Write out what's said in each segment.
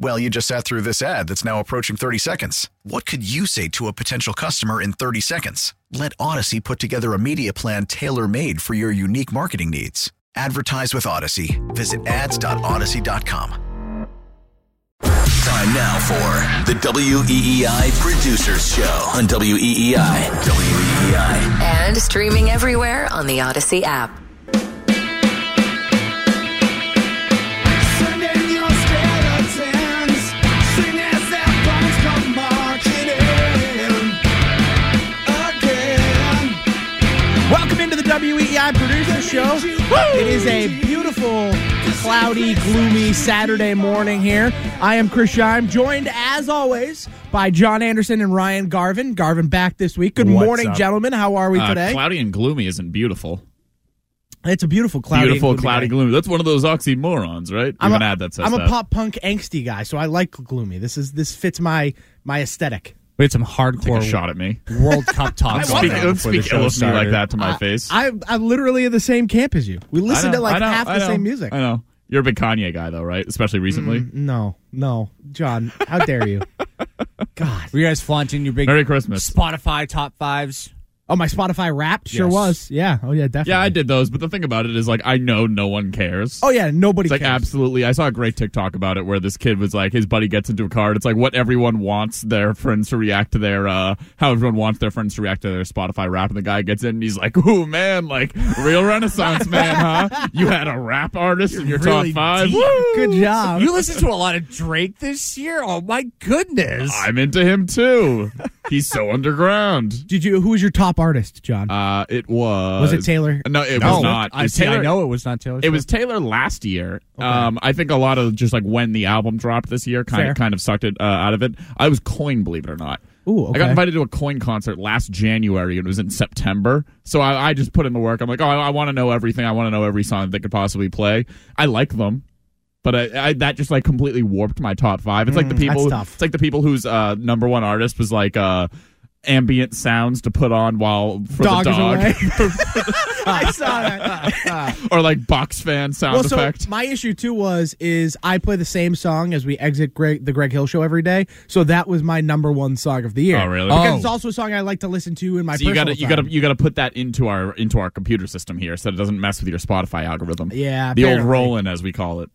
Well, you just sat through this ad that's now approaching 30 seconds. What could you say to a potential customer in 30 seconds? Let Audacy put together a media plan tailor made for your unique marketing needs. Advertise with Audacy. Visit ads.audacy.com. Time now for the WEEI Producers Show on WEEI. WEEI. And streaming everywhere on the Audacy app. Welcome into the WEEI Producer Show. It is a beautiful, cloudy, gloomy Saturday morning here. I am Chris Scheim, joined as always by John Anderson and Ryan Garvin. Garvin back this week. Good What's morning, up? gentlemen. How are we Uh, today? cloudy and gloomy isn't beautiful. it's a beautiful, cloudy, and Beautiful, gloomy cloudy, day. gloomy. That's one of those oxymorons, right? I'm You a, have an ad that says I'm a that. pop punk angsty guy, so I like gloomy. This is this fits my my aesthetic. We had some hardcore a shot at me. World Cup talk Don't speak, on don't the speak show ill of me like that to my face. I I'm literally in the same camp as you. We I listen know, to like know, half I the know, same music. I know. You're a big Kanye guy, though, right? Especially recently. Mm, no, no, John. How dare you? God. Were you guys flaunting your big Merry Christmas. Spotify top fives? Oh, my Spotify Wrapped sure Yes. was. Yeah. Oh, yeah, definitely. Yeah, I did those, but the thing about it is, like, I know no one cares. Oh, yeah, nobody It's like cares. absolutely. I saw a great TikTok about it where this kid was like, his buddy gets into a car. and It's like what everyone wants their friends to react to their, uh, how everyone wants their friends to react to their Spotify rap. And the guy gets in and he's like, "Ooh, man, like real Renaissance man, huh? You had a rap artist in your really top five. Woo! Good job. You listen to a lot of Drake this year? Oh my goodness. I'm into him too. He's so underground. Did you? Who was your top artist, John? Uh, it was. Was it Taylor? No, it no, was not. I It was see. I know it was not Taylor. It was Taylor last year. Um, I think a lot of just like when the album dropped this year kind Fair. of kind of sucked it uh, out of it. I was Coin, believe it or not. Ooh, I got invited to a Coin concert last January. and It was in September, so I, I just put in the work. I'm like, oh, I, I want to know everything. I want to know every song that they could possibly play. I like them. But I, I, that just like completely warped my top five. It's like the Mm, that's people. tough. It's like the people whose uh, number one artist was like uh, ambient sounds to put on while for Dog the dog. I saw that. or like box fan sound well, so effect. my issue too was is I play the same song as we exit Greg, the Greg Hill show every day, so that was my number one song of the year. Oh, really? Because Oh. it's also a song I like to listen to in my. So you gotta you time. gotta you gotta put that into our into our computer system here so it doesn't mess with your Spotify algorithm. Yeah, the old apparently. Rollin' as we call it.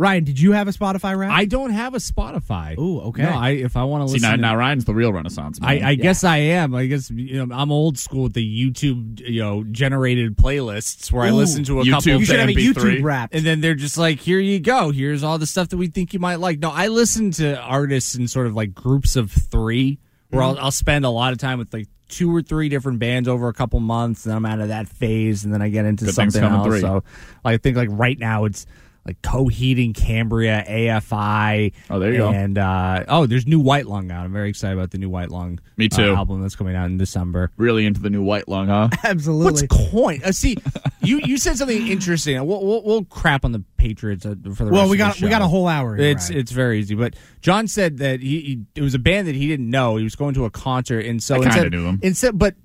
Ryan, did you have a Spotify rap? I don't have a Spotify. Ooh, okay. No, I if I want to See listen. now, to- now Ryan's the real Renaissance man. I, I guess I am. I guess you know I'm old school with the YouTube you know generated playlists where I listen to a YouTube couple you should have a MP3. YouTube rap. and then they're just like, here you go. Here's all the stuff that we think you might like. No, I listen to artists in sort of like groups of three, where Mm-hmm. I'll, I'll spend a lot of time with like two or three different bands over a couple months, and I'm out of that phase, and then I get into Good something else. three. So I think like right now it's like Coheed Cambria, AFI. Oh, there you go. And uh, oh, there's new White Lung out. I'm very excited about the new White Lung. Me uh, too. album that's coming out in December. really into the new white lung, huh? Absolutely. What's coin? Uh, see, you you said something interesting. We'll, we'll, we'll crap on the Patriots uh, for the well, rest we of got the we got a whole hour. Here, It's Ryan. it's very easy. But John said that he, he it was a band that he didn't know. He was going to a concert, and so I kinda knew them. Instead, but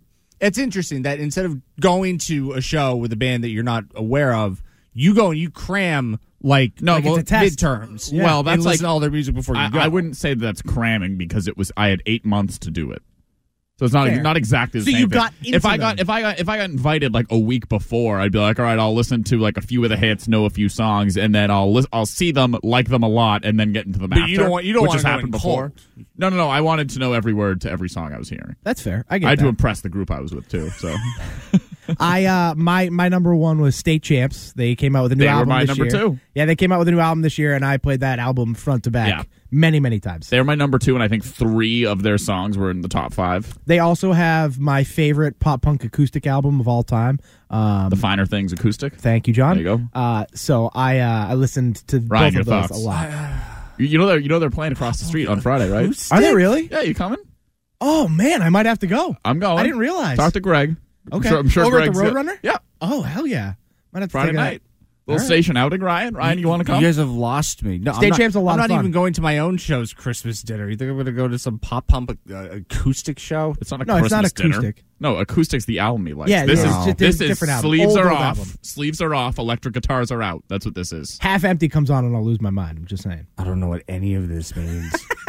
it's interesting that instead of going to a show with a band that you're not aware of, you go and you cram like No, like well, it's a test. midterms. Yeah. Well, that's listen like- all their music before you I, go. I wouldn't say that's cramming because it was I had eight months to do it. So it's not Fair. not exactly the So same. you thing. got into if I them. got if I got if I got invited like a week before, I'd be like, all right, I'll listen to like a few of the hits, know a few songs, and then I'll lis- I'll see them, like them a lot, and then get into the But after. you don't want- you don't which wanna has happened before. cold. No, no, no. I wanted to know every word to every song I was hearing. That's fair. I get I had that. to impress the group I was with too. So I uh my my number one was State Champs. They came out with a new They were album my this number year. two. Yeah, they came out with a new album this year, and I played that album front to back Yeah. many many times. They're my number two, and I think three of their songs were in the top five. They also have my favorite pop punk acoustic album of all time. Um, The Finer Things acoustic. thank you, John. There you go. Uh, so I uh, I listened to Ryan, both of your those thoughts? a lot. You, you know they're you know they're playing across the street on Friday, right? Are they really? Yeah, you coming? Oh man, I might have to go. I'm going. I didn't realize. Talk to Greg. Okay. I'm sure, I'm sure Over at the Roadrunner? Yeah, Oh hell yeah! Might have to Friday take night. Little All right. station outing, Ryan. Ryan, you want to come? You guys have lost me. No, State I'm not, Champ's a lot I'm of not fun. even going to my own show's Christmas dinner. You think I'm going to go to some pop pump uh, acoustic show? It's not a No, it's Christmas not dinner. acoustic. No, acoustic's the album he likes. Yeah, this yeah, is it's just- this it's is different album. sleeves Old, are old off. album. Sleeves are off. Electric guitars are out. That's what this is. Half empty comes on and I'll lose my mind. I'm just saying. I don't know what any of this means.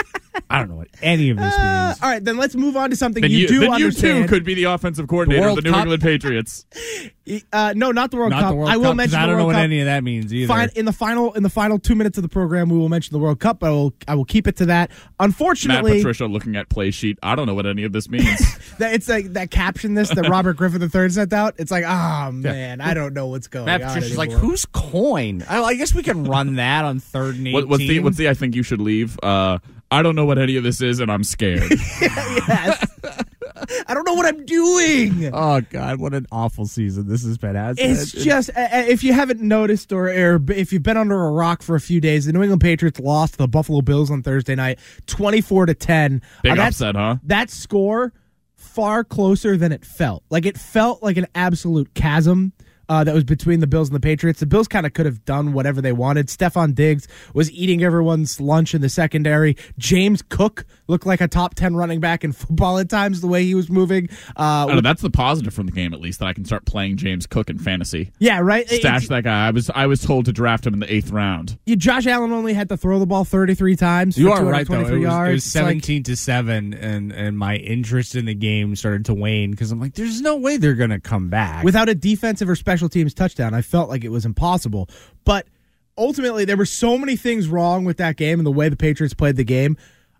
I don't know what any of this Uh, means. all right, then let's move on to something Then you, you, do then you understand. too could be the offensive coordinator World of the New Cup? England Patriots. Uh, no, not the World Not Cup. the World I will Cup, 'cause mention I the don't World know what Cup. any of that means either. Fine, in the final in the final two minutes of the program, we will mention the World Cup, but I will I will keep it to that. Matt Unfortunately, Patricia looking at play sheet. I don't know what any of this means. that it's like that caption this that Robert Griffin III sent out. It's like, oh man, I don't know what's going Matt on. Patricia's like, anymore. who's coin? I, I guess we can run that on third and 18. what, what's the what's the I think you should leave? Uh, I don't know what any of this is, and I'm scared. Yes. I don't know what I'm doing. Oh God, what an awful season this has been. Has It's just uh, uh, if you haven't noticed or, or if you've been under a rock for a few days, the New England Patriots lost to the Buffalo Bills on Thursday night, twenty-four to ten. Big Uh, that- upset, huh? That score far closer than it felt. Like it felt like an absolute chasm. Uh, that was between the Bills and the Patriots. The Bills kind of could have done whatever they wanted. Stefon Diggs was eating everyone's lunch in the secondary. James Cook looked like a top 10 running back in football at times, the way he was moving. Uh, I don't know, that's the positive from the game, at least that I can start playing James Cook in fantasy. yeah, right? It- Stash that guy. I was I was told to draft him in the eighth round. you, Josh Allen only had to throw the ball 33 times. You for are right though. It 223 was, yards. it was It's like- seventeen to seven, and and my interest in the game started to wane because I'm like, there's no way they're gonna come back. without a defensive or special teams touchdown. I felt like it was impossible. But ultimately, there were so many things wrong with that game and the way the Patriots played the game.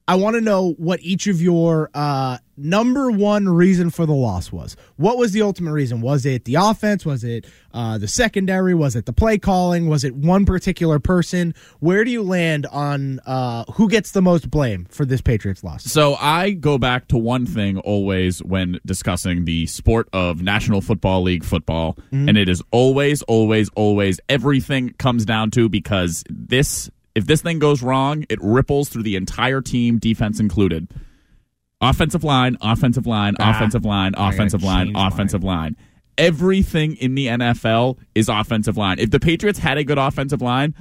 I want to know what each of your uh, number one reason for the loss was. What was the ultimate reason? Was it the offense? Was it uh, the secondary? Was it the play calling? Was it one particular person? Where do you land on uh, who gets the most blame for this Patriots loss? So I go back to one thing always when discussing the sport of National Football League football, and it is always, always, always everything comes down to because this if this thing goes wrong, it ripples through the entire team, defense included. Offensive line, offensive line, Ah, offensive line, offensive line, offensive line. Everything in the NFL is offensive line. If the Patriots had a good offensive line,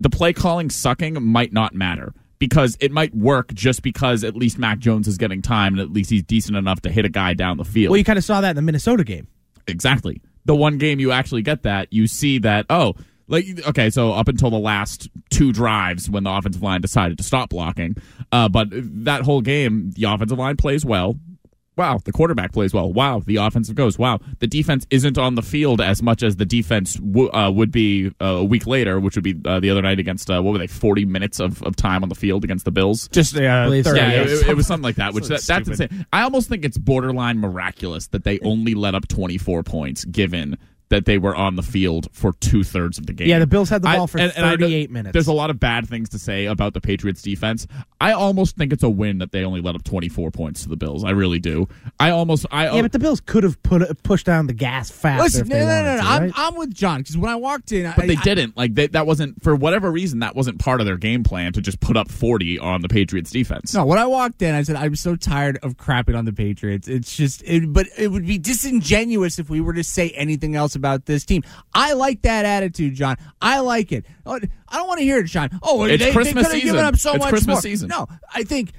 the play calling sucking might not matter because it might work just because at least Mac Jones is getting time and at least he's decent enough to hit a guy down the field. Well, you kind of saw that in the Minnesota game. Exactly. The one game you actually get that, you see that, oh, like, okay, so up until the last two drives when the offensive line decided to stop blocking, uh, but that whole game, the offensive line plays well. Wow, the quarterback plays well. Wow, the offensive goes. Wow, the defense isn't on the field as much as the defense w- uh, would be uh, a week later, which would be uh, the other night against uh, what were they, forty minutes of, of time on the field against the Bills. just uh, believe 30 Yeah, yes. it, it was something like that. Which that, that's insane. I almost think it's borderline miraculous that they only let up 24 points, given that they were on the field for two thirds of the game. Yeah, the Bills had the I- ball for and- and 38 minutes. There's a lot of bad things to say about the Patriots defense. I almost think it's a win that they only let up 24 points to the Bills. I really do. I almost. I Yeah, but the Bills could have put pushed down the gas faster. Listen, no, no, no, no. to, I'm. I'm with John because when I walked in, But I, they I- didn't. Like they, that wasn't for whatever reason. That wasn't part of their game plan to just put up 40 on the Patriots defense. No, when I walked in, I said I'm so tired of crapping on the Patriots. It's just, it, but it would be disingenuous if we were to say anything else about this team. I like that attitude, John. I like it. Oh, I don't want to hear it, John. Oh, It's they, Christmas they could have given up so It's much Christmas more. season. No, I think.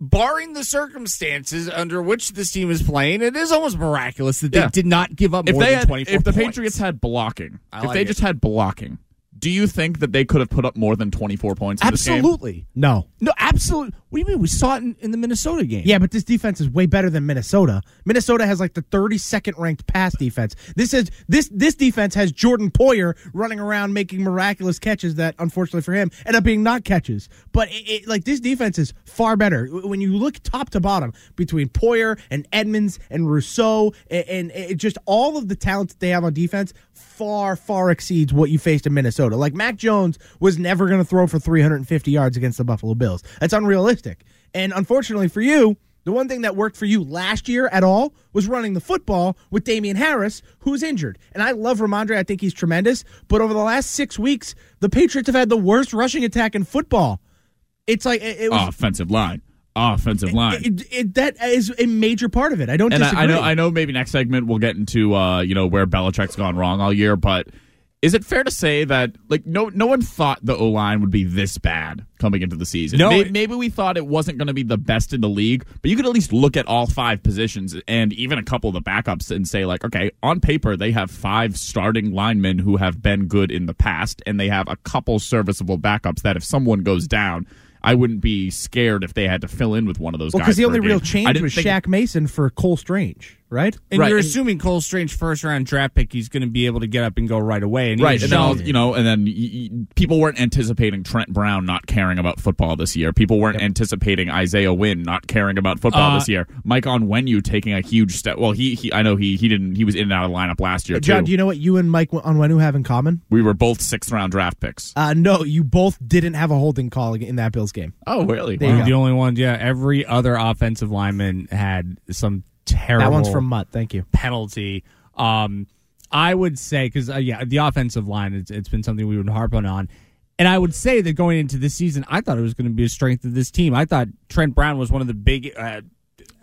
Barring the circumstances under which this team is playing, it is almost miraculous that they Yeah. did not give up if more they than had, 24 if the points. Patriots had blocking, I if like they it. just had blocking, do you think that they could have put up more than 24 points in this game? Absolutely. no. No, absolutely. What do you mean? We saw it in, in the Minnesota game. Yeah, but this defense is way better than Minnesota. Minnesota has like the 32nd ranked pass defense. This is this this defense has Jordan Poyer running around making miraculous catches that, unfortunately for him, end up being not catches. But it, it, like this defense is far better when you look top to bottom between Poyer and Edmunds and Rousseau and, and it just all of the talent that they have on defense far far exceeds what you faced in Minnesota. Like Mac Jones was never going to throw for 350 yards against the Buffalo Bills. That's unrealistic. And unfortunately for you, the one thing that worked for you last year at all was running the football with Damien Harris, who's injured. And I love Rhamondre. I think he's tremendous. But over the last six weeks, the Patriots have had the worst rushing attack in football. It's like it, it was, offensive line. Offensive line. It, it, that is a major part of it. I don't and disagree. I, I know I know maybe next segment we'll get into uh, you know where Belichick's gone wrong all year, but is it fair to say that like no no one thought the O line would be this bad coming into the season? No, maybe, maybe we thought it wasn't going to be the best in the league, but you could at least look at all five positions and even a couple of the backups and say like, okay, on paper they have five starting linemen who have been good in the past, and they have a couple serviceable backups that if someone goes down. I wouldn't be scared if they had to fill in with one of those well, guys. because the only real change was Shaq Mason for Cole Strange, right? And Right, you're and- assuming Cole Strange first round draft pick, he's going to be able to get up and go right away. And right, was and then shown- all, you know, and then y- y- people weren't anticipating Trent Brown not caring about football this year. People weren't anticipating Isaiah Wynn not caring about football Uh, this year. Mike on Onwenu taking a huge step. Well, he, he I know he he didn't he was in and out of the lineup last year John, too. do you know what you and Mike on Onwenu have in common? we were both sixth round draft picks. Uh, no, you both didn't have a holding call in that Bills game. Oh, really? There you the only ones. Yeah, every other offensive lineman had some terrible. That one's from Mutt. Thank you. penalty. Um, I would say because uh, yeah, the offensive line it's, it's been something we would harp on on, and I would say that going into this season, I thought it was going to be a strength of this team. I thought Trent Brown was one of the big uh,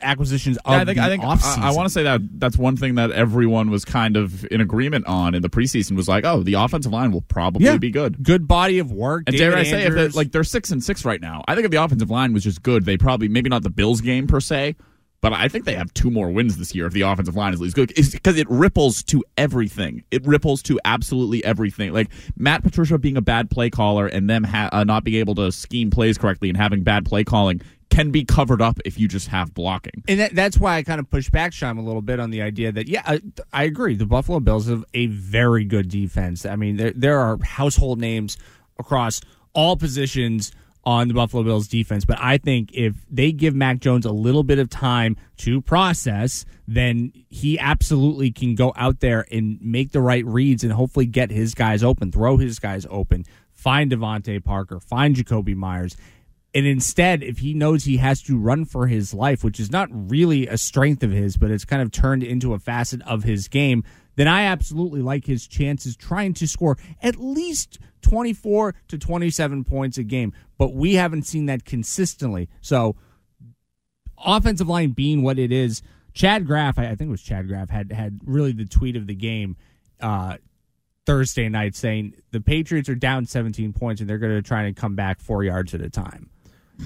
acquisitions of Yeah, I think the I think offseason. I, I want to say that that's one thing that everyone was kind of in agreement on in the preseason was like, oh, the offensive line will probably Yeah. be good. good body of work. And David dare I say, if Andrews. they like they're six and six right now, I think if the offensive line was just good, they probably maybe not the Bills game per se, but I think they have two more wins this year if the offensive line is at least good. Because it ripples to everything. It ripples to absolutely everything. Like Matt Patricia being a bad play caller and them ha- uh, not being able to scheme plays correctly and having bad play calling can be covered up if you just have blocking. And that, that's why I kind of push back Shime a little bit on the idea that yeah, I, I agree. The Buffalo Bills have a very good defense. I mean, there there are household names across all positions on the Buffalo Bills defense, but I think if they give Mac Jones a little bit of time to process, then he absolutely can go out there and make the right reads and hopefully get his guys open, throw his guys open, find DeVante Parker, find Jakobi Meyers. And instead, if he knows he has to run for his life, which is not really a strength of his, but it's kind of turned into a facet of his game, then I absolutely like his chances trying to score at least 24 to 27 points a game. But we haven't seen that consistently. So, offensive line being what it is, Chad Graff, I think it was Chad Graff, had, had really the tweet of the game uh, Thursday night saying the Patriots are down 17 points and they're going to try and come back four yards at a time.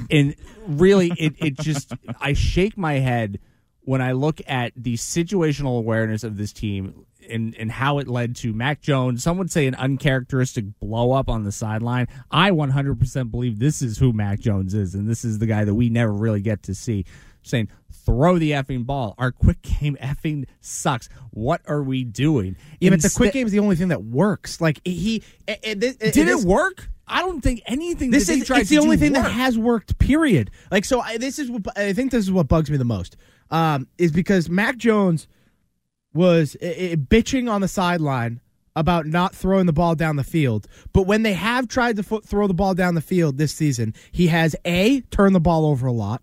And really, it, it just, I shake my head when I look at the situational awareness of this team and, and how it led to Mac Jones, some would say an uncharacteristic blow up on the sideline. I 100% believe this is who Mac Jones is, and this is the guy that we never really get to see. Saying, throw the effing ball. Our quick game effing sucks. What are we doing? Yeah, but the quick game is the only thing that works. Like he, eh, eh, eh, Did this- it work? I don't think anything This is it's the only thing that has worked. Period. Like so, I, this is what I think. This is what bugs me the most. Um, is because Mac Jones was bitching on the sideline about not throwing the ball down the field. But when they have tried to fo- throw the ball down the field this season, he has a turned the ball over a lot,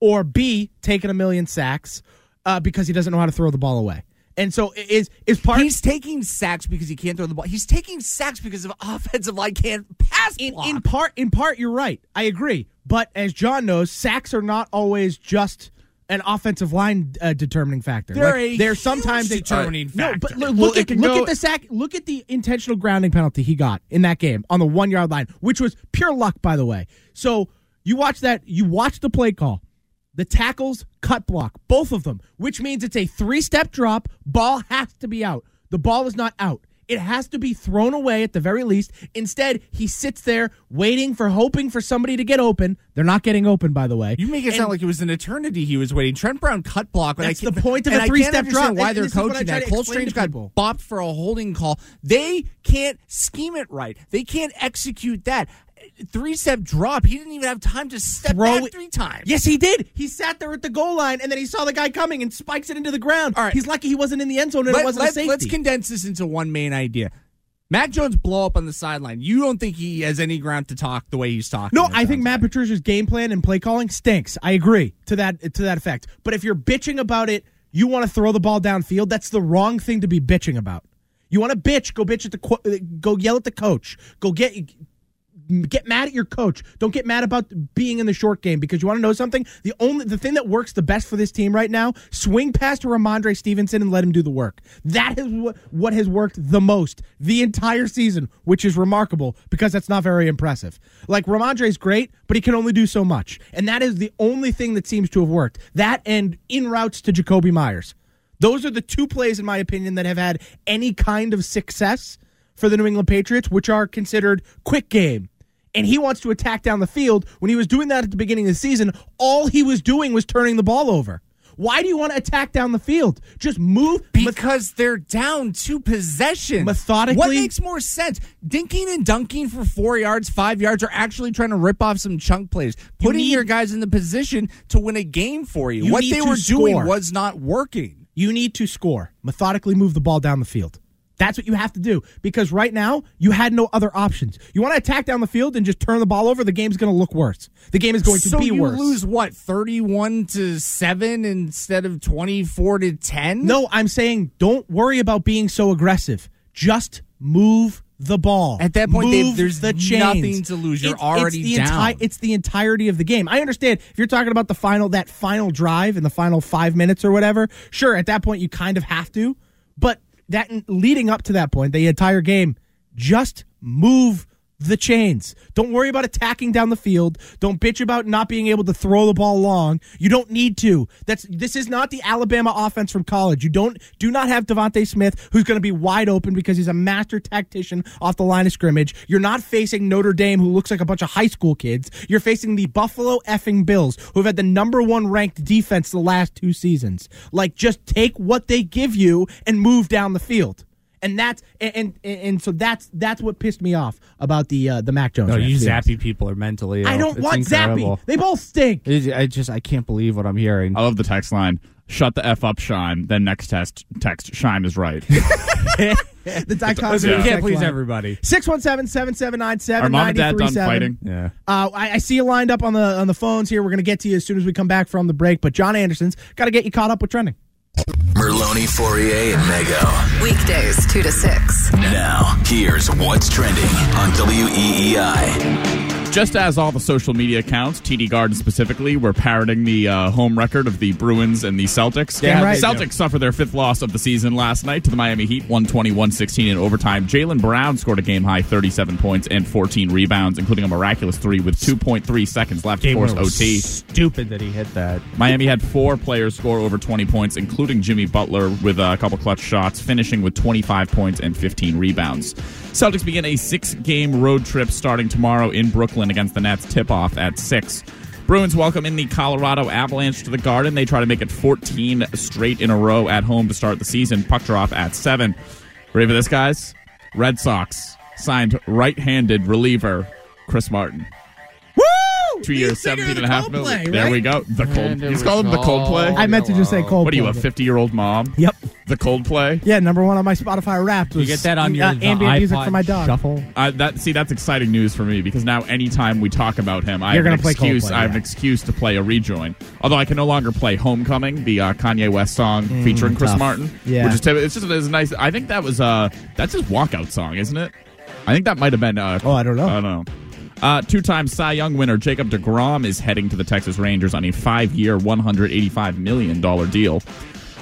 or b taken a million sacks uh, because he doesn't know how to throw the ball away. And so i- is is part. He's taking sacks because he can't throw the ball. He's taking sacks because of offensive line can't pass in, block. in part in part you're right i agree but as john knows sacks are not always just an offensive line uh, determining factor. They're Like, a they're sometimes huge determining no factor. but look, Well, at look go- at the sack look at the intentional grounding penalty he got in that game on the one yard line which was pure luck by the way. So you watch that you watch the play call. The tackles cut block both of them which means it's a three step drop ball has to be out. The ball is not out It has to be thrown away at the very least. Instead, he sits there waiting for hoping for somebody to get open. They're not getting open, by the way. You make it And- sound like it was an eternity he was waiting. Trent Brown cut block. and I That's the point of a I can't three-step drop. Why And they're this is what I coaching that? Cole Strange got bopped for a holding call. They can't scheme it right. They can't execute that. Three step drop. He didn't even have time to step Throw back it- three times. Yes, he did. He sat there at the goal line, and then he saw the guy coming and spikes it into the ground. All right. He's lucky he wasn't in the end zone and it Let, wasn't a let, safety. let's condense this into one main idea. Mac Jones blow up on the sideline. You don't think he has any ground to talk the way he's talking? No, I think Matt. Patricia's game plan and play calling stinks. I agree to that to that effect. But if you're bitching about it, you want to throw the ball downfield. That's the wrong thing to be bitching about. You want to bitch? Go bitch at the go yell at the coach. Go get get mad at your coach. Don't get mad about being in the short game because you want to know something. The only the thing that works the best for this team right now: swing past to Rhamondre Stevenson and let him do the work. That is what what has worked the most the entire season, which is remarkable because that's not very impressive. Like Rhamondre's great, but he can only do so much, and that is the only thing that seems to have worked. That and in routes to Jakobi Meyers. Those are the two plays, in my opinion, that have had any kind of success for the New England Patriots, which are considered quick game. And he wants to attack down the field. When he was doing that at the beginning of the season, all he was doing was turning the ball over. Why do you want to attack down the field? Just move. Because they're down two possessions. Methodically- What makes more sense? Dinking and dunking for four yards, five yards, or actually trying to rip off some chunk plays? Putting need- your guys in the position to win a game for you. You what they were doing was not working. You need to score. Methodically move the ball down the field. That's what you have to do because right now you had no other options. You want to attack down the field and just turn the ball over, the game's going to look worse. The game is going to so be you worse. lose what, 31 to 7 instead of 24 to 10? No, I'm saying don't worry about being so aggressive. Just move the ball. At that point, Move there's the chains. nothing to lose. You're already the down. it's the entirety of the game. I understand if you're talking about the final that final drive in the final five minutes or whatever. Sure, at that point you kind of have to, but that leading up to that point, the entire game, just move the chains. Don't worry about attacking down the field. Don't bitch about not being able to throw the ball long. You don't need to. That's this is not the Alabama offense from college. You don't do not have DeVonta Smith who's going to be wide open because he's a master tactician off the line of scrimmage. You're not facing Notre Dame who looks like a bunch of high school kids. You're facing the Buffalo effing Bills who have had the number 1 ranked defense the last 2 seasons. Like just take what they give you and move down the field. And that's and, and and so that's that's what pissed me off about the uh, the Mac Jones. No, you to honest. Zappe people are mentally ill. I don't It's want incredible. Zappe. They both stink. It- I just, I can't believe what I'm hearing. I love the text line. Shut the f up, Shime. Then next test text Shime is right. the dot com Listen, Yeah. you can't please line. everybody. 617-7797-9337. Are mom and dad done fighting? Yeah. Uh, I, I see you lined up on the on the phones here. We're going to get to you as soon as we come back from the break. But John Anderson's got to get you caught up with trending. Merloni, Fauria, and Mego. Weekdays 2 to 6. Now, here's what's trending on WEEI. Just as all the social media accounts, TD Garden specifically, were parroting the uh, home record of the Bruins and the Celtics. Damn right. Celtics suffered their fifth loss of the season last night to the Miami Heat, 120-116 in overtime. Jaylen Brown scored a game-high 37 points and 14 rebounds, including a miraculous three with 2.3 seconds left to force OT. Stupid that he hit that. Miami had four players score over 20 points, including Jimmy Butler with a couple clutch shots, finishing with 25 points and 15 rebounds. Celtics begin a six game road trip starting tomorrow in Brooklyn against the Nets, tip off at 6. Bruins welcome in the Colorado Avalanche to the Garden. They try to make it 14 straight in a row at home to start the season. Puck drop at 7. Ready for this, guys? Red Sox signed right handed reliever Chris Martin. Woo! Two years, He's 17 and a half million. There right? we go. The cold. And it He's was calling him the Coldplay. all- I meant to just say Coldplay. What are you, a 50 year old mom? Yep. The Coldplay? Yeah, number one on my Spotify Wrapped. You was, get that on your uh, the ambient music for my dog. Shuffle. Uh, that see, that's exciting news for me because now anytime we talk about him, I You're have an gonna play excuse. Coldplay, I have yeah. an excuse to play a rejoin. Although I can no longer play "Homecoming," the uh, Kanye West song featuring Chris Mm, tough. Martin. Yeah. which is typ- it's just it's nice. I think that was uh that's his walkout song, isn't it? I think that might have been. Uh, Oh, I don't know. I don't know. Uh, two-time Cy Young winner Jacob DeGrom is heading to the Texas Rangers on a five-year, $185 million deal.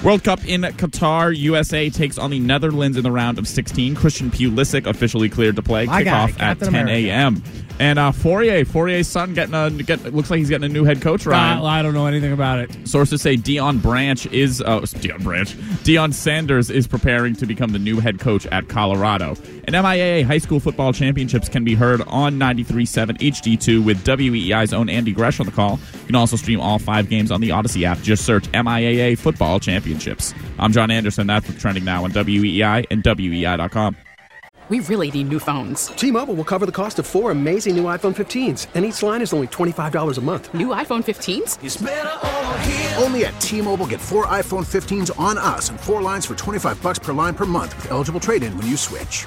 World Cup in Qatar. USA takes on the Netherlands in the round of 16. Christian Pulisic officially cleared to play. My guy, Kickoff at 10 a.m. And uh, Fauria, Fauria's son, getting a get, looks like he's getting a new head coach. Ryan. Uh, I don't know anything about it. Sources say Deion Branch is uh, Deion Branch. Deion Sanders is preparing to become the new head coach at Colorado. And MIAA high school football championships can be heard on 93.7 HD2 with WEEI's own Andy Gresh on the call. You can also stream all five games on the Audacy app. Just search MIAA football championships. I'm John Anderson. That's what's trending now on WEEI and WEEI.com. We really need new phones. T-Mobile will cover the cost of four amazing new iPhone 15s, and each line is only $25 a month. New iPhone 15s? Only at T-Mobile get four iPhone 15s on us and four lines for 25 bucks per line per month with eligible trade-in when you switch.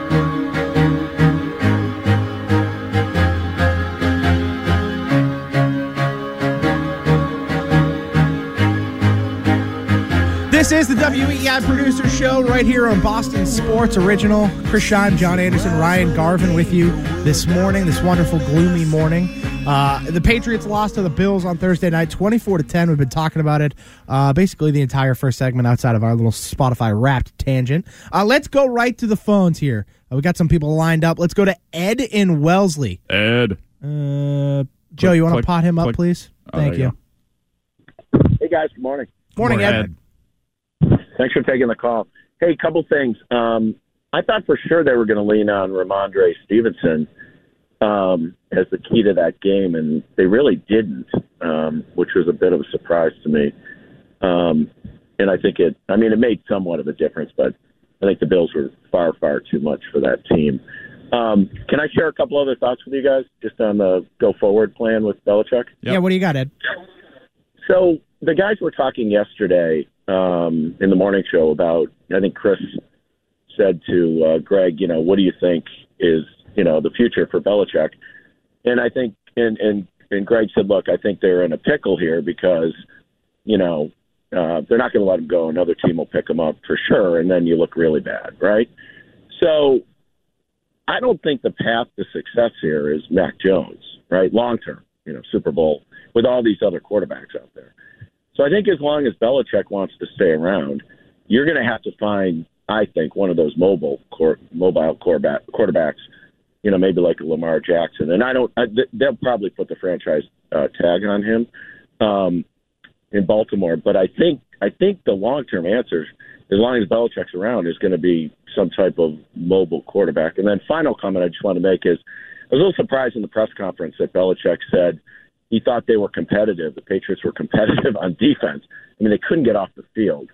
This is the WEEI Producer Show right here on Boston Sports Original. Chris Scheim, John Anderson, Ryan Garvin with you this morning, this wonderful, gloomy morning. Uh, the Patriots lost to the Bills on Thursday night, 24 to 10. We've been talking about it uh, basically the entire first segment outside of our little Spotify wrapped tangent. Uh, let's go right to the phones here. Uh, we got some people lined up. Let's go to Ed in Wellesley. Ed. Uh, Joe, you want to pot him up, please? Oh, Thank there you. you Hey guys, good morning. Morning, More Ed. Thanks for taking the call. Hey, couple things. Um, I thought for sure they were going to lean on Rhamondre Stevenson um, as the key to that game, and they really didn't, um, which was a bit of a surprise to me. Um, and I think it, I mean, it made somewhat of a difference, but I think the Bills were far, far too much for that team. Um, can I share a couple other thoughts with you guys just on the go forward plan with Belichick? Yeah, what do you got, Ed? So the guys were talking yesterday um, in the morning show about. I think Chris said to uh, Greg, you know, what do you think is you know the future for Belichick? And I think, and and and Greg said, look, I think they're in a pickle here because you know uh, they're not going to let him go. Another team will pick him up for sure, and then you look really bad, right? So I don't think the path to success here is Mac Jones, right? Long term, you know, Super Bowl with all these other quarterbacks out there. So I think as long as Belichick wants to stay around, you're going to have to find, I think, one of those mobile core, mobile quarterback, quarterbacks. You know, maybe like a Lamar Jackson, and I don't. I, they'll probably put the franchise uh, tag on him um, in Baltimore. But I think I think the long term answer, as long as Belichick's around, is going to be some type of mobile quarterback. And then final comment I just want to make is I was a little surprised in the press conference that Belichick said he thought they were competitive. The Patriots were competitive on defense. I mean, they couldn't get off the field.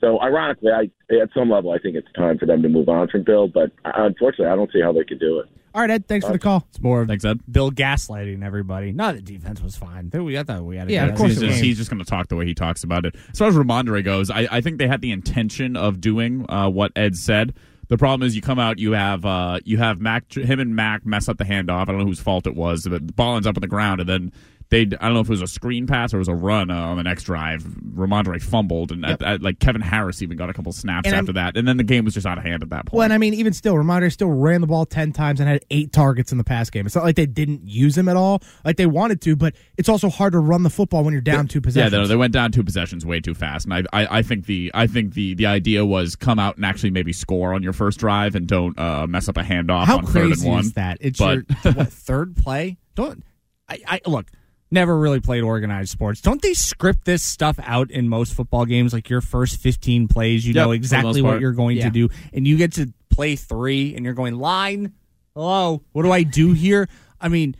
So, ironically, I at some level, I think it's time for them to move on from Bill. But uh, unfortunately, I don't see how they could do it. All right, Ed, thanks for the call. It's more of Thanks, Ed. Bill gaslighting everybody. No, the defense was fine. We I thought we had a Yeah, good of course he's just, he's just going to talk the way he talks about it. As far as Rhamondre goes, I, I think they had the intention of doing uh, what Ed said. The problem is, you come out, you have uh, you have Mac, him and Mac mess up the handoff. I don't know whose fault it was, but the ball ends up on the ground, and then they I don't know if it was a screen pass or it was a run uh, on the next drive. Rhamondre fumbled, and at, at, like Kevin Harris even got a couple snaps And I'm- after that, and then the game was just out of hand at that point. Well, and I mean, even still, Rhamondre still ran the ball 10 times and had eight targets in the pass game. It's not like they didn't use him at all, like they wanted to, but it's also hard to run the football when you're down two Yeah, possessions. they, they went down two possessions way too fast, and I, I, I think the I think the the idea was come out and actually maybe score on your first drive and don't uh, mess up a handoff How on third and crazy one. is that? It's but your what third play? Don't I, I look? Never really played organized sports. Don't they script this stuff out in most football games? Like your first fifteen plays, you Yep, know exactly what you're going Yeah. to do, and you get to play three, and you're going line. Hello, what do I do here? I mean,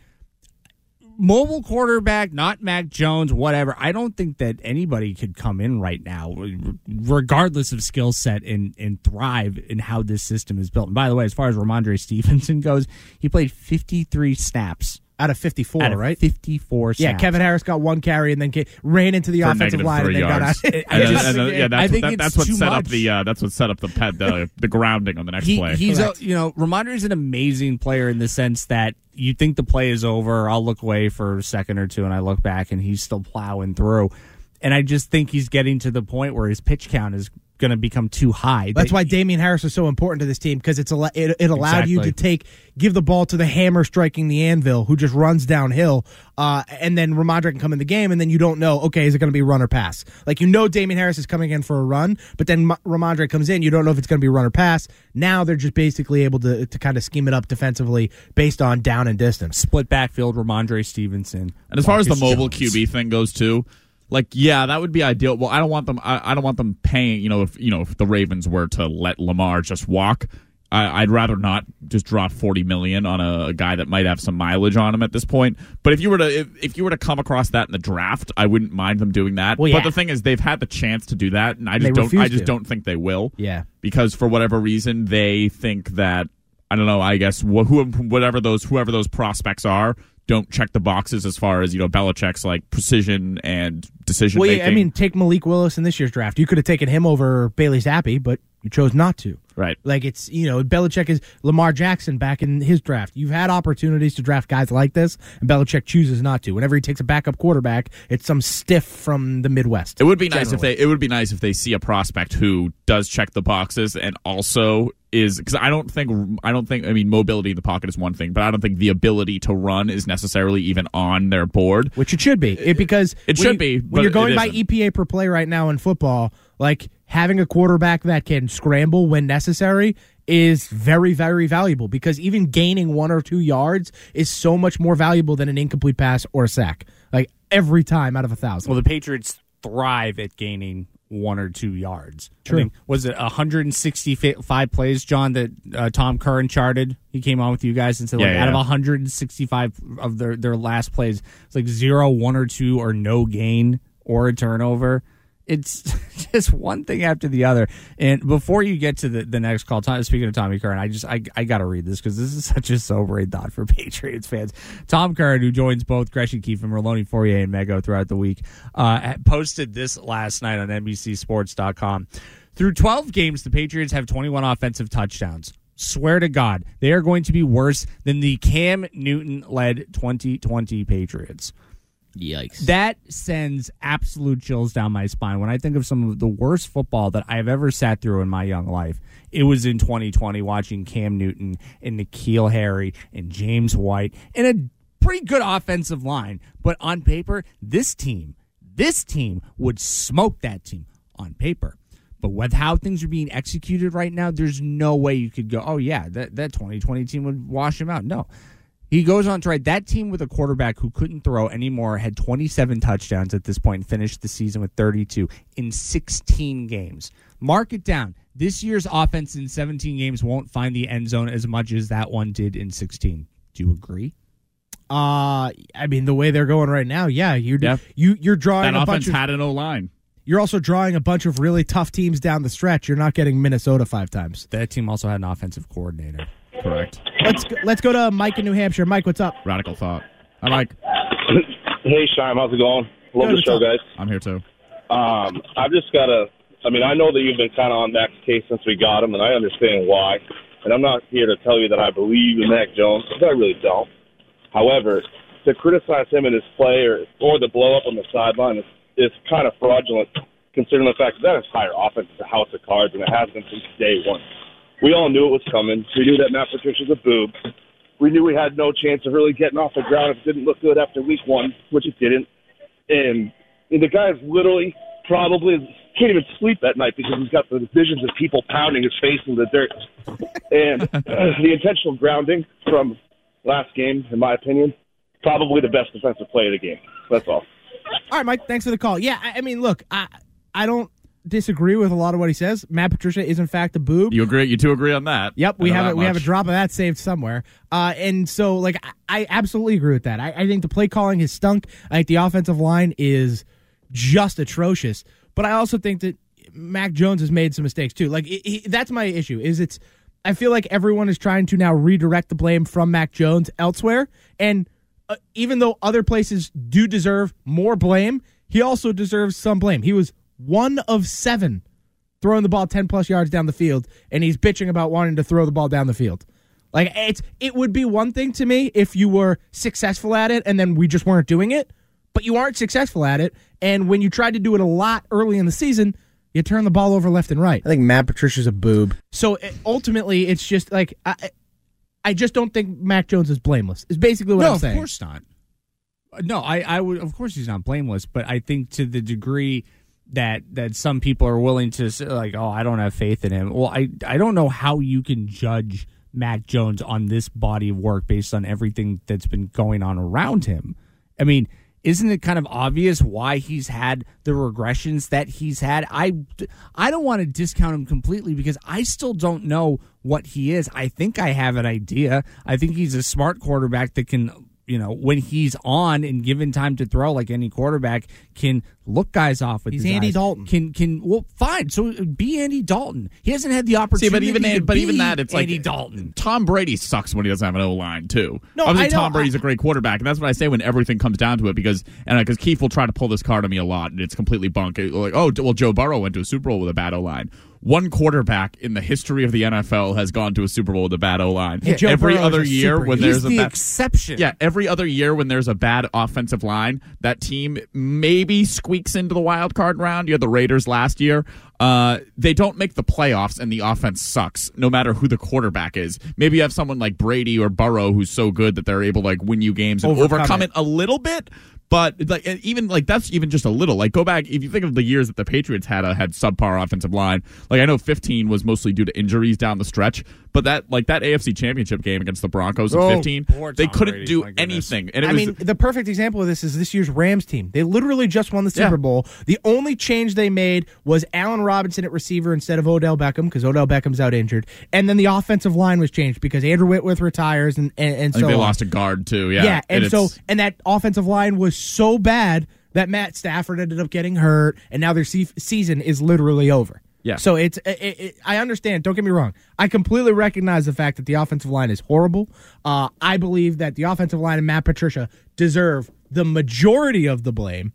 mobile quarterback, not Mac Jones, whatever. I don't think that anybody could come in right now, regardless of skill set, and and thrive in how this system is built. And by the way, as far as Rhamondre Stevenson goes, he played 53 snaps out of 54, out of right? 54 snaps. Yeah, Kevin Harris got one carry and then ca- ran into the for offensive line and three then got yards. out. I then- just- and then- yeah, I that's, think that, that's what too set up the uh, that's what set up the pet the, the grounding on the next he, play. he's a, you know Rhamondre is an amazing player in the sense that you think the play is over. I'll look away for a second or two, and I look back, and he's still plowing through. And I just think he's getting to the point where his pitch count is going to become too high. That's That- why Damien Harris is so important to this team because it's al- it, it allowed you to take give the ball to the hammer striking the anvil who just runs downhill, uh, and then Rhamondre can come in the game, and then you don't know okay is it going to be run or pass? Like you know Damien Harris is coming in for a run, but then Ma- Rhamondre comes in, you don't know if it's going to be run or pass. Now they're just basically able to to kind of scheme it up defensively based on down and distance. split backfield Rhamondre Stevenson. And as far as the mobile Jones. QB thing goes too, like yeah, that would be ideal. Well, I don't want them. I, I don't want them paying. You know, if you know if the Ravens were to let Lamar just walk, I, I'd rather not just drop forty million on a, a guy that might have some mileage on him at this point. But if you were to if, if you were to come across that in the draft, I wouldn't mind them doing that. Well, But the thing is, they've had the chance to do that, and I just don't. I just to. don't think they will. Yeah. because for whatever reason they think that I don't know. I guess wh- who, whatever those whoever those prospects are don't check the boxes as far as you know Belichick's like precision and decision Well, yeah, I mean, take Malik Willis in this year's draft. You could have taken him over Bailey Zappe, but you chose not to. right. Like it's you know Belichick is Lamar Jackson back in his draft. You've had opportunities to draft guys like this, and Belichick chooses not to. Whenever he takes a backup quarterback, it's some stiff from the Midwest. It would be nice if they. It would be nice if they see a prospect who does check the boxes and also is because I don't think I don't think I mean mobility in the pocket is one thing, but I don't think the ability to run is necessarily even on their board. which it should be. It because It should you- be, when but you're going by isn't. EPA per play right now in football. Like having a quarterback that can scramble when necessary is very very valuable because even gaining one or two yards is so much more valuable than an incomplete pass or a sack. Like every time out of a thousand. Well, the Patriots thrive at gaining one or two yards. True. I think, was it 165 plays, John, that uh, Tom Curran charted? He came on with you guys and said, Yeah, like, yeah, out of 165 of their, their last plays, it's like zero, one or two, or no gain or a turnover. It's just one thing after the other. And before you get to the, the next call, Tom, speaking of Tommy Curran, I just I, I got to read this because this is such a sobering thought for Patriots fans. Tom Curran, who joins both Gresham Keefe and Merloni Fauria and Mego throughout the week, uh, posted this last night on NBCSports.com. Through 12 games, the Patriots have 21 offensive touchdowns. Swear to God, they are going to be worse than the Cam Newton led 2020 Patriots. Yikes. That sends absolute chills down my spine. When I think of some of the worst football that I've ever sat through in my young life, it was in 2020 watching Cam Newton and N'Keal Harry and James White and a pretty good offensive line. But on paper, this team, this team would smoke that team on paper. But with how things are being executed right now, there's no way you could go, oh, yeah, that, that 2020 team would wash him out. No. He goes on to write that team with a quarterback who couldn't throw anymore had 27 touchdowns at this point and finished the season with 32 in 16 games. Mark it down. This year's offense in 17 games won't find the end zone as much as that one did in 16. Do you agree? Uh I mean the way they're going right now, yeah, you're Yeah. you you're drawing That a offense bunch of had an O line. you're also drawing a bunch of really tough teams down the stretch. You're not getting Minnesota five times. That team also had an offensive coordinator. Correct. Let's go, let's go to Mike in New Hampshire. Mike, what's up? Radical thought. I like. Hey, Shime, how's it going? Love Good, the show, what's up? guys. I'm here too. Um, I've just got to. I mean, I know that you've been kind of on Mac's case since we got him, and I understand why. And I'm not here to tell you that I believe in Mac Jones, because I really don't. However, to criticize him and his play or or the blow up on the sideline is is kind of fraudulent, considering the fact that that entire offense is a house of cards and it has been since day one. We all knew it was coming. We knew that Matt Patricia's a boob. We knew we had no chance of really getting off the ground if it didn't look good after week one, which it didn't. And, and the guy is literally probably can't even sleep at night because he's got the visions of people pounding his face in the dirt. And uh, the intentional grounding from last game, in my opinion, probably the best defensive play of the game. That's all. All right, Mike. Thanks for the call. Yeah, I, I mean, look, I I don't disagree with a lot of what he says. Matt Patricia is in fact a boob. You agree? You two agree on that? Yep, we have it. We have a drop of that saved somewhere. Uh, and so, like, I, I absolutely agree with that. I, I think the play calling has stunk. I think the offensive line is just atrocious. But I also think that Mac Jones has made some mistakes too. Like, it, it- that's my issue. Is it's I feel like everyone is trying to now redirect the blame from Mac Jones elsewhere, and uh, even though other places do deserve more blame, he also deserves some blame. He was one of seven throwing the ball 10 plus yards down the field and he's bitching about wanting to throw the ball down the field. Like it's it would be one thing to me if you were successful at it and then we just weren't doing it, but you aren't successful at it and when you tried to do it a lot early in the season, you turn the ball over left and right. I think Matt Patricia's a boob. So uh, ultimately it's just like I I just don't think Mac Jones is blameless. Is basically what no, I'm saying. of course not. No, I, I would. Of course, he's not blameless, but I think to the degree that that some people are willing to say, like, oh, I don't have faith in him. Well, I I don't know how you can judge Mac Jones on this body of work based on everything that's been going on around him. I mean, isn't it kind of obvious why he's had the regressions that he's had? I I don't want to discount him completely because I still don't know what he is. I think I have an idea. I think he's a smart quarterback that can you know, when he's on and given time to throw, like any quarterback, can look guys off with He's his Andy eyes. Dalton. Can can well, fine. So uh, be Andy Dalton. He hasn't had the See, opportunity. but even to but even that, it's like Andy Dalton. Tom Brady sucks when he doesn't have an O line too. No, obviously I know, Tom Brady's a great quarterback, and that's what I say when everything comes down to it. Because and uh, because Keith will try to pull this card on me a lot, and it's completely bunk. Like, oh, well, Joe Burrow went to a Super Bowl with a bad O line. One quarterback in the history of the NFL has gone to a Super Bowl with a bad O line. Joe every Burrow other year when there's a the bad, exception. yeah, every other year when there's a bad offensive line, that team maybe squeaks into the wild card round. You had the Raiders last year. Uh, they don't make the playoffs, and the offense sucks, no matter who the quarterback is. Maybe you have someone like Brady or Burrow who's so good that they're able to like win you games and Overcome overcome, it. it. a little bit. But like and even like that's even just a little. Like go back if you think of the years that the Patriots had a had subpar offensive line. Like I know 15 was mostly due to injuries down the stretch, but that like that AFC Championship game against the Broncos in Oh, 15, poor they couldn't Brady, do anything. And it I was mean, the perfect example of this is this year's Rams team. They literally just won the Super Yeah. Bowl. The only change they made was Allen Robinson at receiver instead of Odell Beckham because Odell Beckham's out injured, and then the offensive line was changed because Andrew Whitworth retires and and, and I think so they on. lost a guard too. Yeah, Yeah, and, so and that offensive line was so bad that Matt Stafford ended up getting hurt, and now their se- season is literally over. Yeah. So it's it, it, I understand. Don't get me wrong. I completely recognize the fact that the offensive line is horrible. Uh, I believe that the offensive line and Matt Patricia deserve the majority of the blame.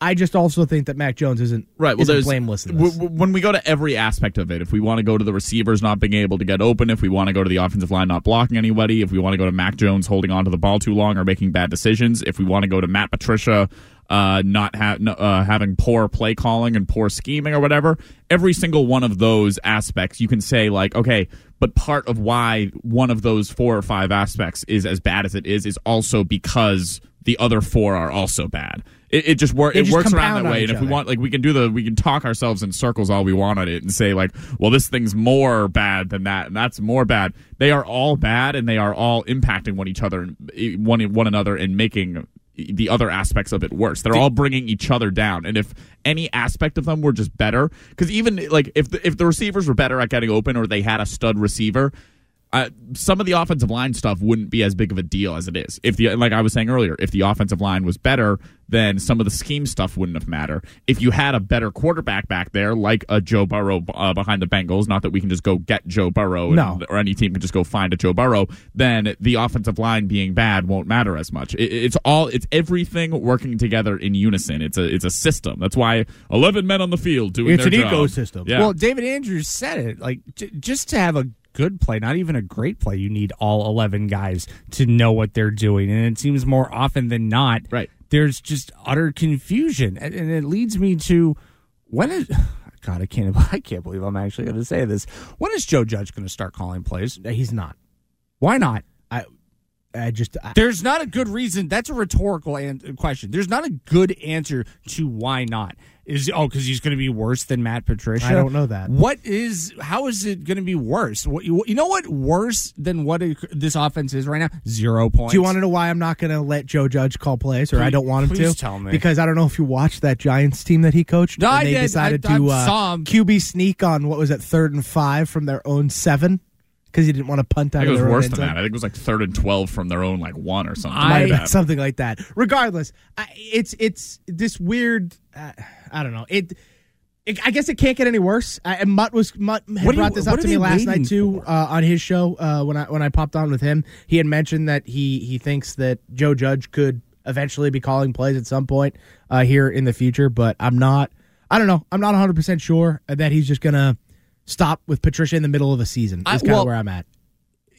I just also think that Mac Jones isn't Right. Well, isn't there's blameless. In w- this. w- when we go to every aspect of it. If we want to go to the receivers not being able to get open, if we want to go to the offensive line not blocking anybody, if we want to go to Mac Jones holding on to the ball too long or making bad decisions, if we want to go to Matt Patricia uh, not ha- uh, having poor play calling and poor scheming or whatever, every single one of those aspects, you can say like, okay, but part of why one of those four or five aspects is as bad as it is is also because the other four are also bad. It, it just, wor- it just works around that way. And if we want, like, we can do the, we can talk ourselves in circles all we want on it and say like, well, this thing's more bad than that, and that's more bad. They are all bad, and they are all impacting one each other, one one another, and making the other aspects of it worse. They're all bringing each other down. And if any aspect of them were just better, because even like if the, if the receivers were better at getting open or they had a stud receiver, uh, some of the offensive line stuff wouldn't be as big of a deal as it is. If the like I was saying earlier, if the offensive line was better, then some of the scheme stuff wouldn't have mattered. If you had a better quarterback back there, like a Joe Burrow uh, behind the Bengals, not that we can just go get Joe Burrow, and- No. or any team can just go find a Joe Burrow, then the offensive line being bad won't matter as much. It, it's all it's everything working together in unison. It's a it's a system. That's why eleven men on the field doing It's their an job. ecosystem. Yeah. Well, David Andrews said it. Like j- just to have a good play, not even a great play, you need all 11 guys to know what they're doing. And it seems more often than not, right. there's just utter confusion. And, and it leads me to when is. God, I can't. I can't believe I'm actually going to say this. When is Joe Judge going to start calling plays? He's not. Why not? I, I just. I, There's not a good reason. That's a rhetorical an- question. There's not a good answer to why not. Is oh because he's going to be worse than Matt Patricia? I don't know that. What is how is it going to be worse? What you, you know what worse than what it, this offense is right now? Zero points. Do you want to know why I'm not going to let Joe Judge call plays, or I don't want him please to? tell me. Because I don't know if you watched that Giants team that he coached. No, and I they did. decided I- I to uh, saw him. QB sneak on what was it, third and five from their own seven, because he didn't want to punt I out think it was worse than zone. that. I think it was like third and twelve from their own like one or something. Might like that. something like that. Regardless, I, it's it's this weird. Uh, I don't know. It, it. I guess it can't get any worse. I, and Mutt was Mutt had brought you- this up to me last night too uh, on his show uh, when I when I popped on with him. He had mentioned that he he thinks that Joe Judge could eventually be calling plays at some point uh, here in the future, but I'm not. I don't know. I'm not 100 percent sure that he's just gonna stop with Patricia in the middle of a season. Is kind of well, where I'm at.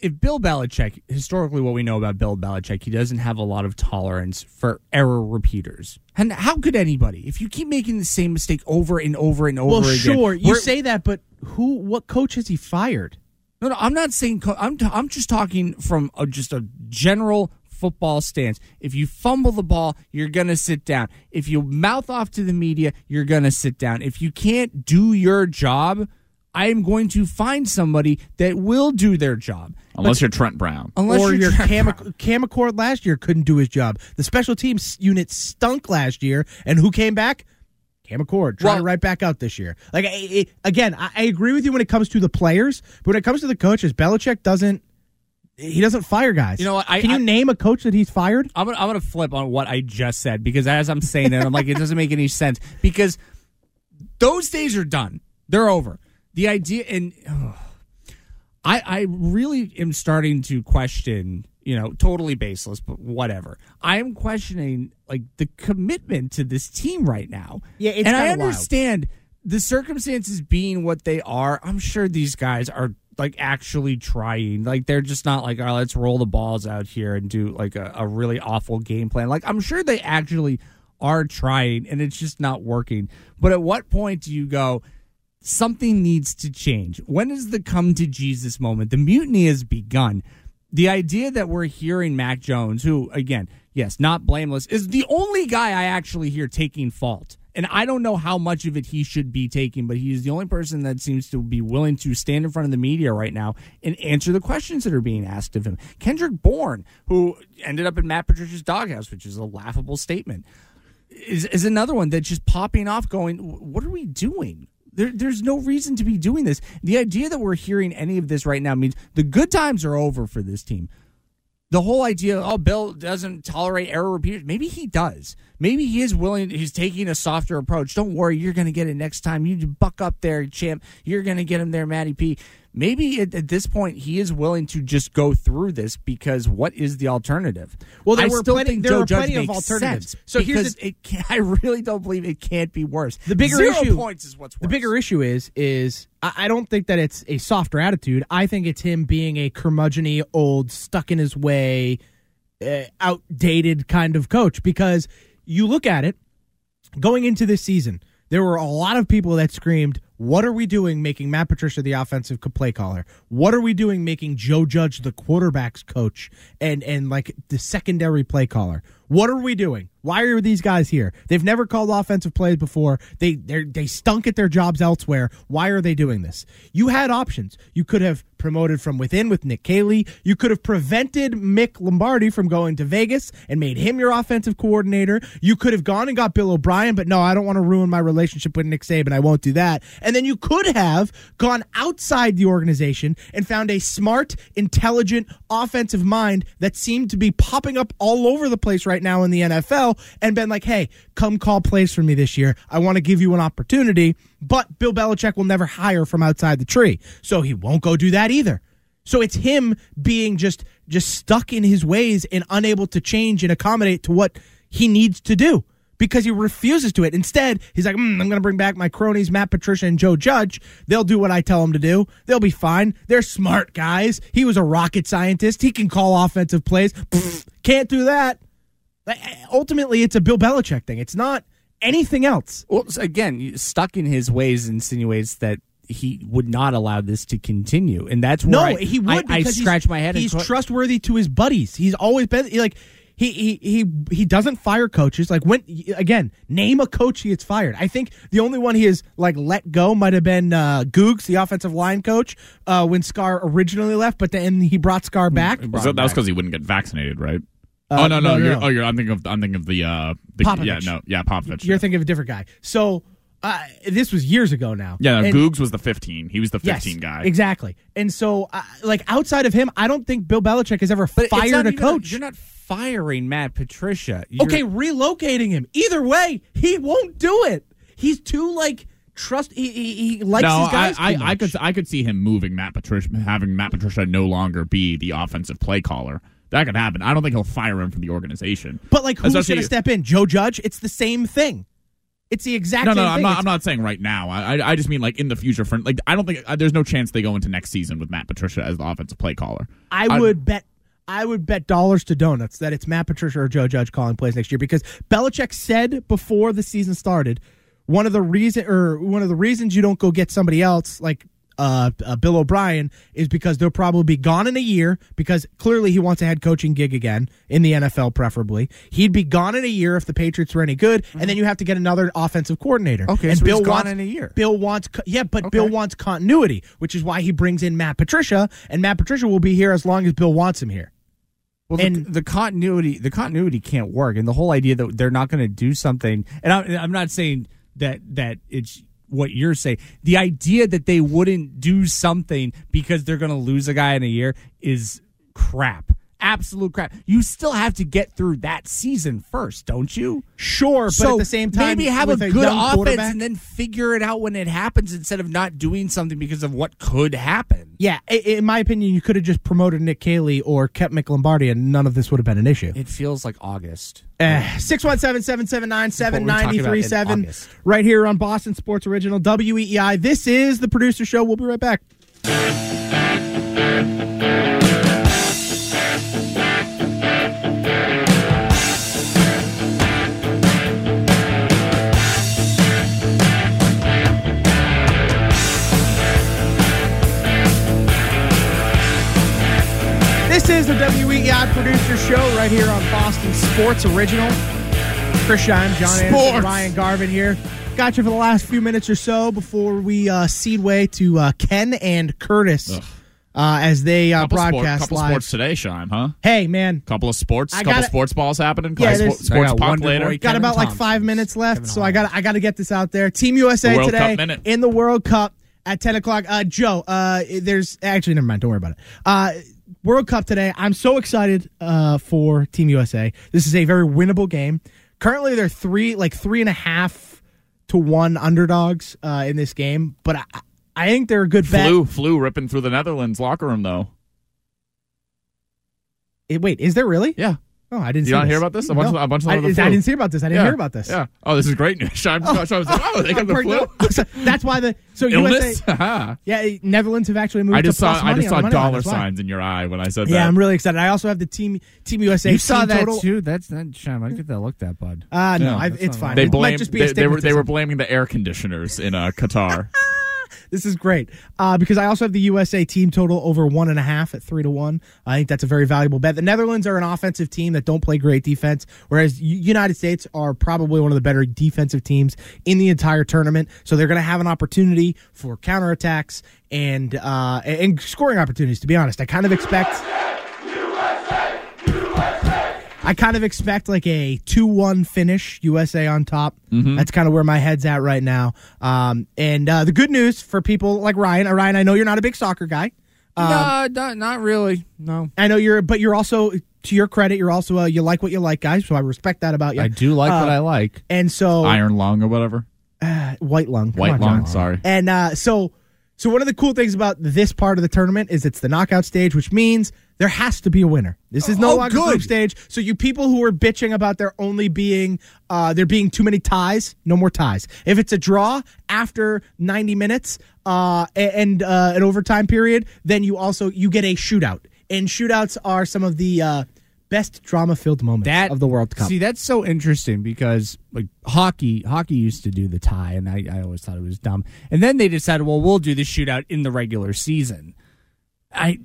If Bill Belichick, historically, what we know about Bill Belichick, he doesn't have a lot of tolerance for error repeaters. And how could anybody, if you keep making the same mistake over and over and over Well, again? sure, you say that, but who? What coach has he fired? No, no, I'm not saying. Co- I'm t- I'm just talking from a, just a general football stance. If you fumble the ball, you're gonna sit down. If you mouth off to the media, you're gonna sit down. If you can't do your job, I am going to find somebody that will do their job. Unless you're Trent Brown. Unless or you're your Trent Cam- Camacord last year couldn't do his job. The special teams unit stunk last year, and who came back? Cam Achord trying Well- right back out this year. Like I, I- again, I, I agree with you when it comes to the players, but when it comes to the coaches, Belichick doesn't. He doesn't fire guys. You know what, I- Can you I- name a coach that he's fired? I'm gonna, I'm gonna flip on what I just said because as I'm saying it, I'm like, it doesn't make any sense because those days are done. They're over. The idea, and ugh, I, I really am starting to question, you know, totally baseless, but whatever. I am questioning like the commitment to this team right now. Yeah, it's and I kinda wild. understand the circumstances being what they are. I'm sure these guys are like actually trying. Like they're just not like, oh, let's roll the balls out here and do like a, a really awful game plan. Like I'm sure they actually are trying and it's just not working. But at what point do you go, something needs to change? When is the come to Jesus moment? The mutiny has begun. The idea that we're hearing Mac Jones, who, again, yes, not blameless, is the only guy I actually hear taking fault. And I don't know how much of it he should be taking, but he's the only person that seems to be willing to stand in front of the media right now and answer the questions that are being asked of him. Kendrick Bourne, who ended up in Matt Patricia's doghouse, which is a laughable statement, is, is another one that's just popping off going, what are we doing? There, there's no reason to be doing this. The idea that we're hearing any of this right now means the good times are over for this team. The whole idea, oh, Bill doesn't tolerate error repeaters. Maybe he does. Maybe he is willing. He's taking a softer approach. Don't worry, you're going to get it next time. You buck up there, champ. You're going to get him there, Matty P. Maybe at, at this point he is willing to just go through this because what is the alternative? Well, there I were still plenty- think there Joe were Judge plenty of alternatives. So here's the- it can, I really don't believe it can't be worse. The bigger Zero issue points is what's worse. The bigger issue is is I I don't think that it's a softer attitude. I think it's him being a curmudgeony, old, stuck in his way, uh, outdated kind of coach. Because you look at it, going into this season, there were a lot of people that screamed, "What are we doing making Matt Patricia the offensive play caller? What are we doing making Joe Judge the quarterbacks coach and and like the secondary play caller? What are we doing? Why are these guys here? They've never called offensive plays before. They they stunk at their jobs elsewhere. Why are they doing this? You had options. You could have promoted from within with Nick Caley. You could have prevented Mick Lombardi from going to Vegas and made him your offensive coordinator. You could have gone and got Bill O'Brien, but no, I don't want to ruin my relationship with Nick Saban. I won't do that. And then you could have gone outside the organization and found a smart, intelligent offensive mind that seemed to be popping up all over the place right now in the NFL and been like, hey, come call plays for me this year. I want to give you an opportunity. But Bill Belichick will never hire from outside the tree. So he won't go do that either. So it's him being just just stuck in his ways and unable to change and accommodate to what he needs to do because he refuses to it. Instead, he's like, mm, I'm going to bring back my cronies, Matt Patricia and Joe Judge. They'll do what I tell them to do. They'll be fine. They're smart guys. He was a rocket scientist. He can call offensive plays. Pfft, can't do that. Like, Ultimately, it's a Bill Belichick thing. It's not anything else. Well, again, stuck in his ways insinuates that he would not allow this to continue, and that's where No, I, he would. I, I scratch my head. He's trustworthy to his buddies. He's always been like he he he he doesn't fire coaches. Like when again, name a coach he gets fired. I think the only one he has like let go might have been uh, Googs, the offensive line coach, uh, when Scar originally left, but then he brought Scar back. Was that, that was because he wouldn't get vaccinated, right? Uh, oh no, no, no, no, you're, no. oh, you're. I'm thinking of. I'm thinking of the. uh the, Popovich. Yeah, no, yeah, Popovich. You're thinking of a different guy. So uh, this was years ago now. yeah, no, And- Googs was the 15. He was the Yes, 15 guy. Exactly. And so, uh, like outside of him, I don't think Bill Belichick has ever But fired a even- coach. You're not firing Matt Patricia. You're- okay, relocating him. Either way, he won't do it. He's too like trust. He he, he likes no, his guys. I, too I, I could I could see him moving Matt Patricia, having Matt Patricia no longer be the offensive play caller. That could happen. I don't think he'll fire him from the organization. But like, who's going to step in? Joe Judge. It's the same thing. It's the exact No, same no, I'm thing. not. I'm not saying right now. I, I, I just mean like in the future. For like, I don't think uh, there's no chance they go into next season with Matt Patricia as the offensive play caller. I would bet. I would bet dollars to donuts that it's Matt Patricia or Joe Judge calling plays next year because Belichick said before the season started one of the reason or one of the reasons you don't go get somebody else like uh, uh, Bill O'Brien is because they'll probably be gone in a year because clearly he wants a head coaching gig again in the NFL, preferably. He'd be gone in a year if the Patriots were any good, and then you have to get another offensive coordinator. Okay, and so he's Bill gone wants, in a year. Bill wants, yeah, but Bill wants continuity, which is why he brings in Matt Patricia, and Matt Patricia will be here as long as Bill wants him here. Well, the, the continuity the continuity can't work, and the whole idea that they're not going to do something. And I'm, I'm not saying that that it's what you're saying. The idea that they wouldn't do something because they're going to lose a guy in a year is crap. Absolute crap. You still have to get through that season first, don't you? Sure, but so at the same time, maybe have a good offense and then figure it out when it happens instead of not doing something because of what could happen. Yeah, in my opinion, you could have just promoted Nick Caley or kept Mick Lombardi, and none of this would have been an issue. It feels like August. Eh, six one seven seven seven nine seven ninety three seven. Right here on Boston Sports Original WEEI. This is the producer show. We'll be right back. WEEI producer show right here on Boston Sports Original. Chris Scheim, John Anderson, Ryan Garvin here. Got you for the last few minutes or so before we uh, cede way to uh, Ken and Curtis uh, as they uh, couple sport, broadcast couple live. sports today, Shime, huh? Hey, man. Couple of sports, I couple gotta- sports balls happening. Yeah, couple there's- spo- sports I pop later. Boy, Got Kevin about like five minutes left, Kevin so I got I got to get this out there. Team USA The today in the World Cup at ten o'clock. Uh, Joe, uh, there's actually never mind. Don't worry about it. Uh, World Cup today. I'm so excited uh, for Team USA. This is a very winnable game. Currently, they're three like three and a half to one underdogs uh, in this game, but I, I think they're a good bet. Flew, flew ripping through the Netherlands locker room though. Eh, Wait, is there really? Yeah. Oh, I didn't. You see not hear about this? A bunch No. of- a bunch of I, them I didn't see about this. I didn't Yeah. hear about this. Yeah. Oh, this is great news. Shime, so I was like, oh, they got the flu. So That's why the so Illness? USA. yeah, Netherlands have actually moved. I just to plus saw I just saw the line. dollar signs in your eye when I said Yeah, that. Yeah, I'm really excited. I also have the team Team USA. You saw that total. too. That's not shame. I get that looked at, bud. Uh, no, Yeah. I, it's fine. They it might blamed just be they, they were they were blaming the air conditioners in uh, Qatar. This is great uh, because I also have the USA team total over one and a half at three to one. I think that's a very valuable bet. The Netherlands are an offensive team that don't play great defense, whereas United States are probably one of the better defensive teams in the entire tournament. So they're going to have an opportunity for counterattacks and uh, and scoring opportunities. To be honest, I kind of expect. I kind of expect like a 2 1 finish, USA on top. That's kind of where my head's at right now. Um, and uh, the good news for people like Ryan, uh, Ryan, I know you're not a big soccer guy. Um, no, not, not really. No. I know you're, but you're also, to your credit, you're also, uh, you like what you like, guys. So I respect that about you. I do like what Uh, I like. And so, Iron lung or whatever. white lung. Come White on, lung, John. sorry. And uh, so So one of the cool things about this part of the tournament is it's the knockout stage, which means there has to be a winner. This is no Oh, longer good. group stage. So you people who are bitching about there only being uh, there being too many ties, no more ties. If it's a draw after 90 minutes uh, and uh, an overtime period, then you also you get a shootout. And shootouts are some of the uh, best drama filled moments That of the World Cup. See, that's so interesting because like hockey, hockey used to do the tie, and I, I always thought it was dumb. And then they decided, well, we'll do the shootout in the regular season. I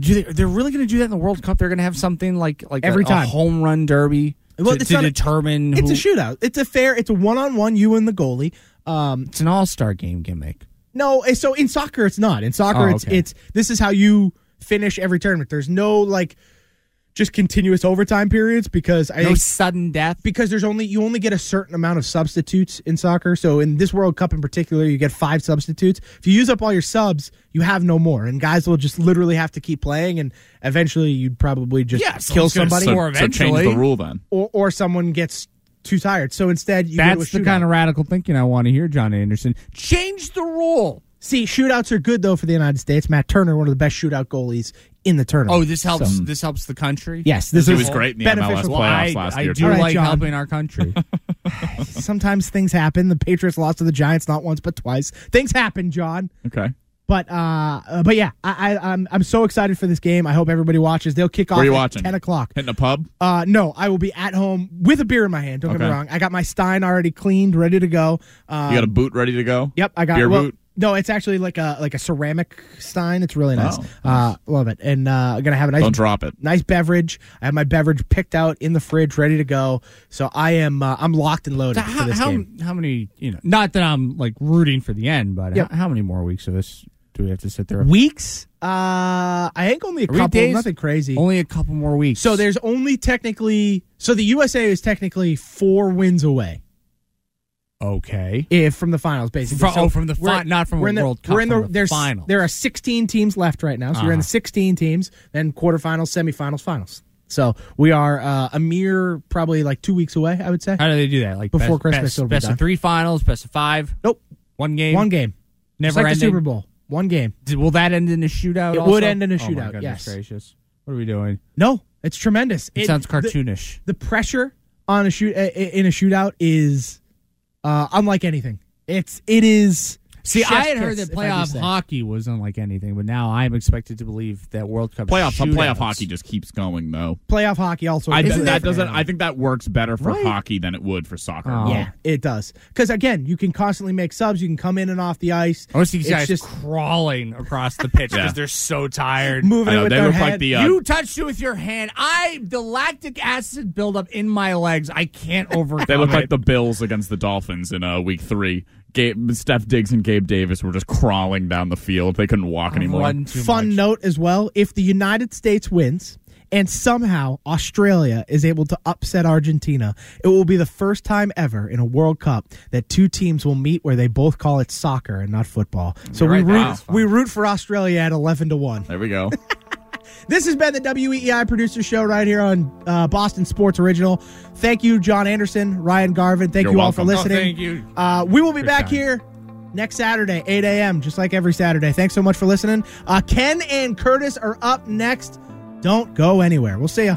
do. They, they're really going to do that in the World Cup. They're going to have something like like Every a, a time. home run derby Well, to, it's to not a- determine. it's who, a shootout. It's a fair. It's a one on one. You and the goalie. Um, It's an all star game gimmick. No, eh, so in soccer it's not. In soccer Oh, it's it's this is how you finish every tournament. There's no like just continuous overtime periods because I No think sudden death. because there's only you only get a certain amount of substitutes in soccer. So in this World Cup in particular, you get five substitutes. If you use up all your subs, you have no more, and guys will just literally have to keep playing, and eventually you'd probably just Yeah, kill someone's gonna somebody, score So change the rule then. or or someone gets too tired. So instead, you go to That's the kind of radical thinking I want to hear, John Anderson. Change the rule. See, shootouts are good though for the United States. Matt Turner, one of the best shootout goalies in the tournament. Oh, this helps. So- this helps the country. Yes, this is was great in the beneficial. MLS playoffs I, last I year. do too. Like John. helping our country. Sometimes things happen. The Patriots lost to the Giants not once but twice. Things happen, John. Okay. But uh, uh, but yeah, I, I I'm I'm so excited for this game. I hope everybody watches. They'll kick off Where are you at watching? ten o'clock. Hitting a pub? Uh, no, I will be at home with a beer in my hand. Don't get me wrong. I got my Stein already cleaned, ready to go. Um, You got a boot ready to go? Yep, I got beer well, boot. No, it's actually like a like a ceramic stein. It's really nice. Oh, Uh, love it. And uh, I'm gonna have a nice Don't drop it. nice beverage. I have my beverage picked out in the fridge, ready to go. So I am uh, I'm locked and loaded So for how, this how, game. how many, you know, not that I'm like rooting for the end, but Yep. how, how many more weeks of this do we have to sit there? Weeks? Uh, I think only a Are we couple. days? Nothing crazy. Only a couple more weeks. so there's only technically so the USA is technically four wins away okay. if from the finals, basically. From- So oh, from the fi- not from we're in the, World Cup, We're in the, the there's, finals. There are 16 teams left right now, so we're in the Uh-huh. 16 teams, then quarterfinals, semifinals, finals. So we are uh, a mere probably like two weeks away, I would say. How do they do that? Like Before best, Christmas, best, best of three finals, best of five, Nope, one game, one game, never Just like the. Super Bowl. One game. D- Will that end in a shootout? It also? would end in a Oh, shootout, goodness yes. gracious. What are we doing? No, it's tremendous. It, sounds cartoonish. The, pressure on a shoot uh, in a shootout is uh, unlike anything. It's it is. See, chef's I had heard that if I do playoff hockey was unlike anything, but now I'm expected to believe that World Cup Playoff playoff hockey just keeps going though. playoff hockey also. I is bet that doesn't. I think that works better for Right. hockey than it would for soccer. Oh. Yeah, it does. Because again, you can constantly make subs. You can come in and off the ice. I want see these It's guys just crawling across the pitch because Yeah. they're so tired. moving I it know, with they their look head. like the. Uh, you touched it with your hand. I the lactic acid buildup in my legs. I can't overcome. they look it. like the Bills against the Dolphins in uh, Week Three. Gabe, Steph Diggs and Gabe Davis were just crawling down the field. They couldn't walk I've anymore. Fun much. note as well: if the United States wins and somehow Australia is able to upset Argentina, it will be the first time ever in a World Cup that two teams will meet where they both call it soccer and not football. So You're we right, root that is fun. we root for Australia at eleven to one. There we go. This has been the WEEI producer show right here on uh, Boston Sports Original. Thank you, John Anderson, Ryan Garvin. Thank You're you all for welcome. Oh, listening. thank you. Uh, we will be Good back time. here next Saturday, 8 a.m., just like every Saturday. Thanks so much for listening. Uh, Ken and Curtis are up next. Don't go anywhere. We'll see ya.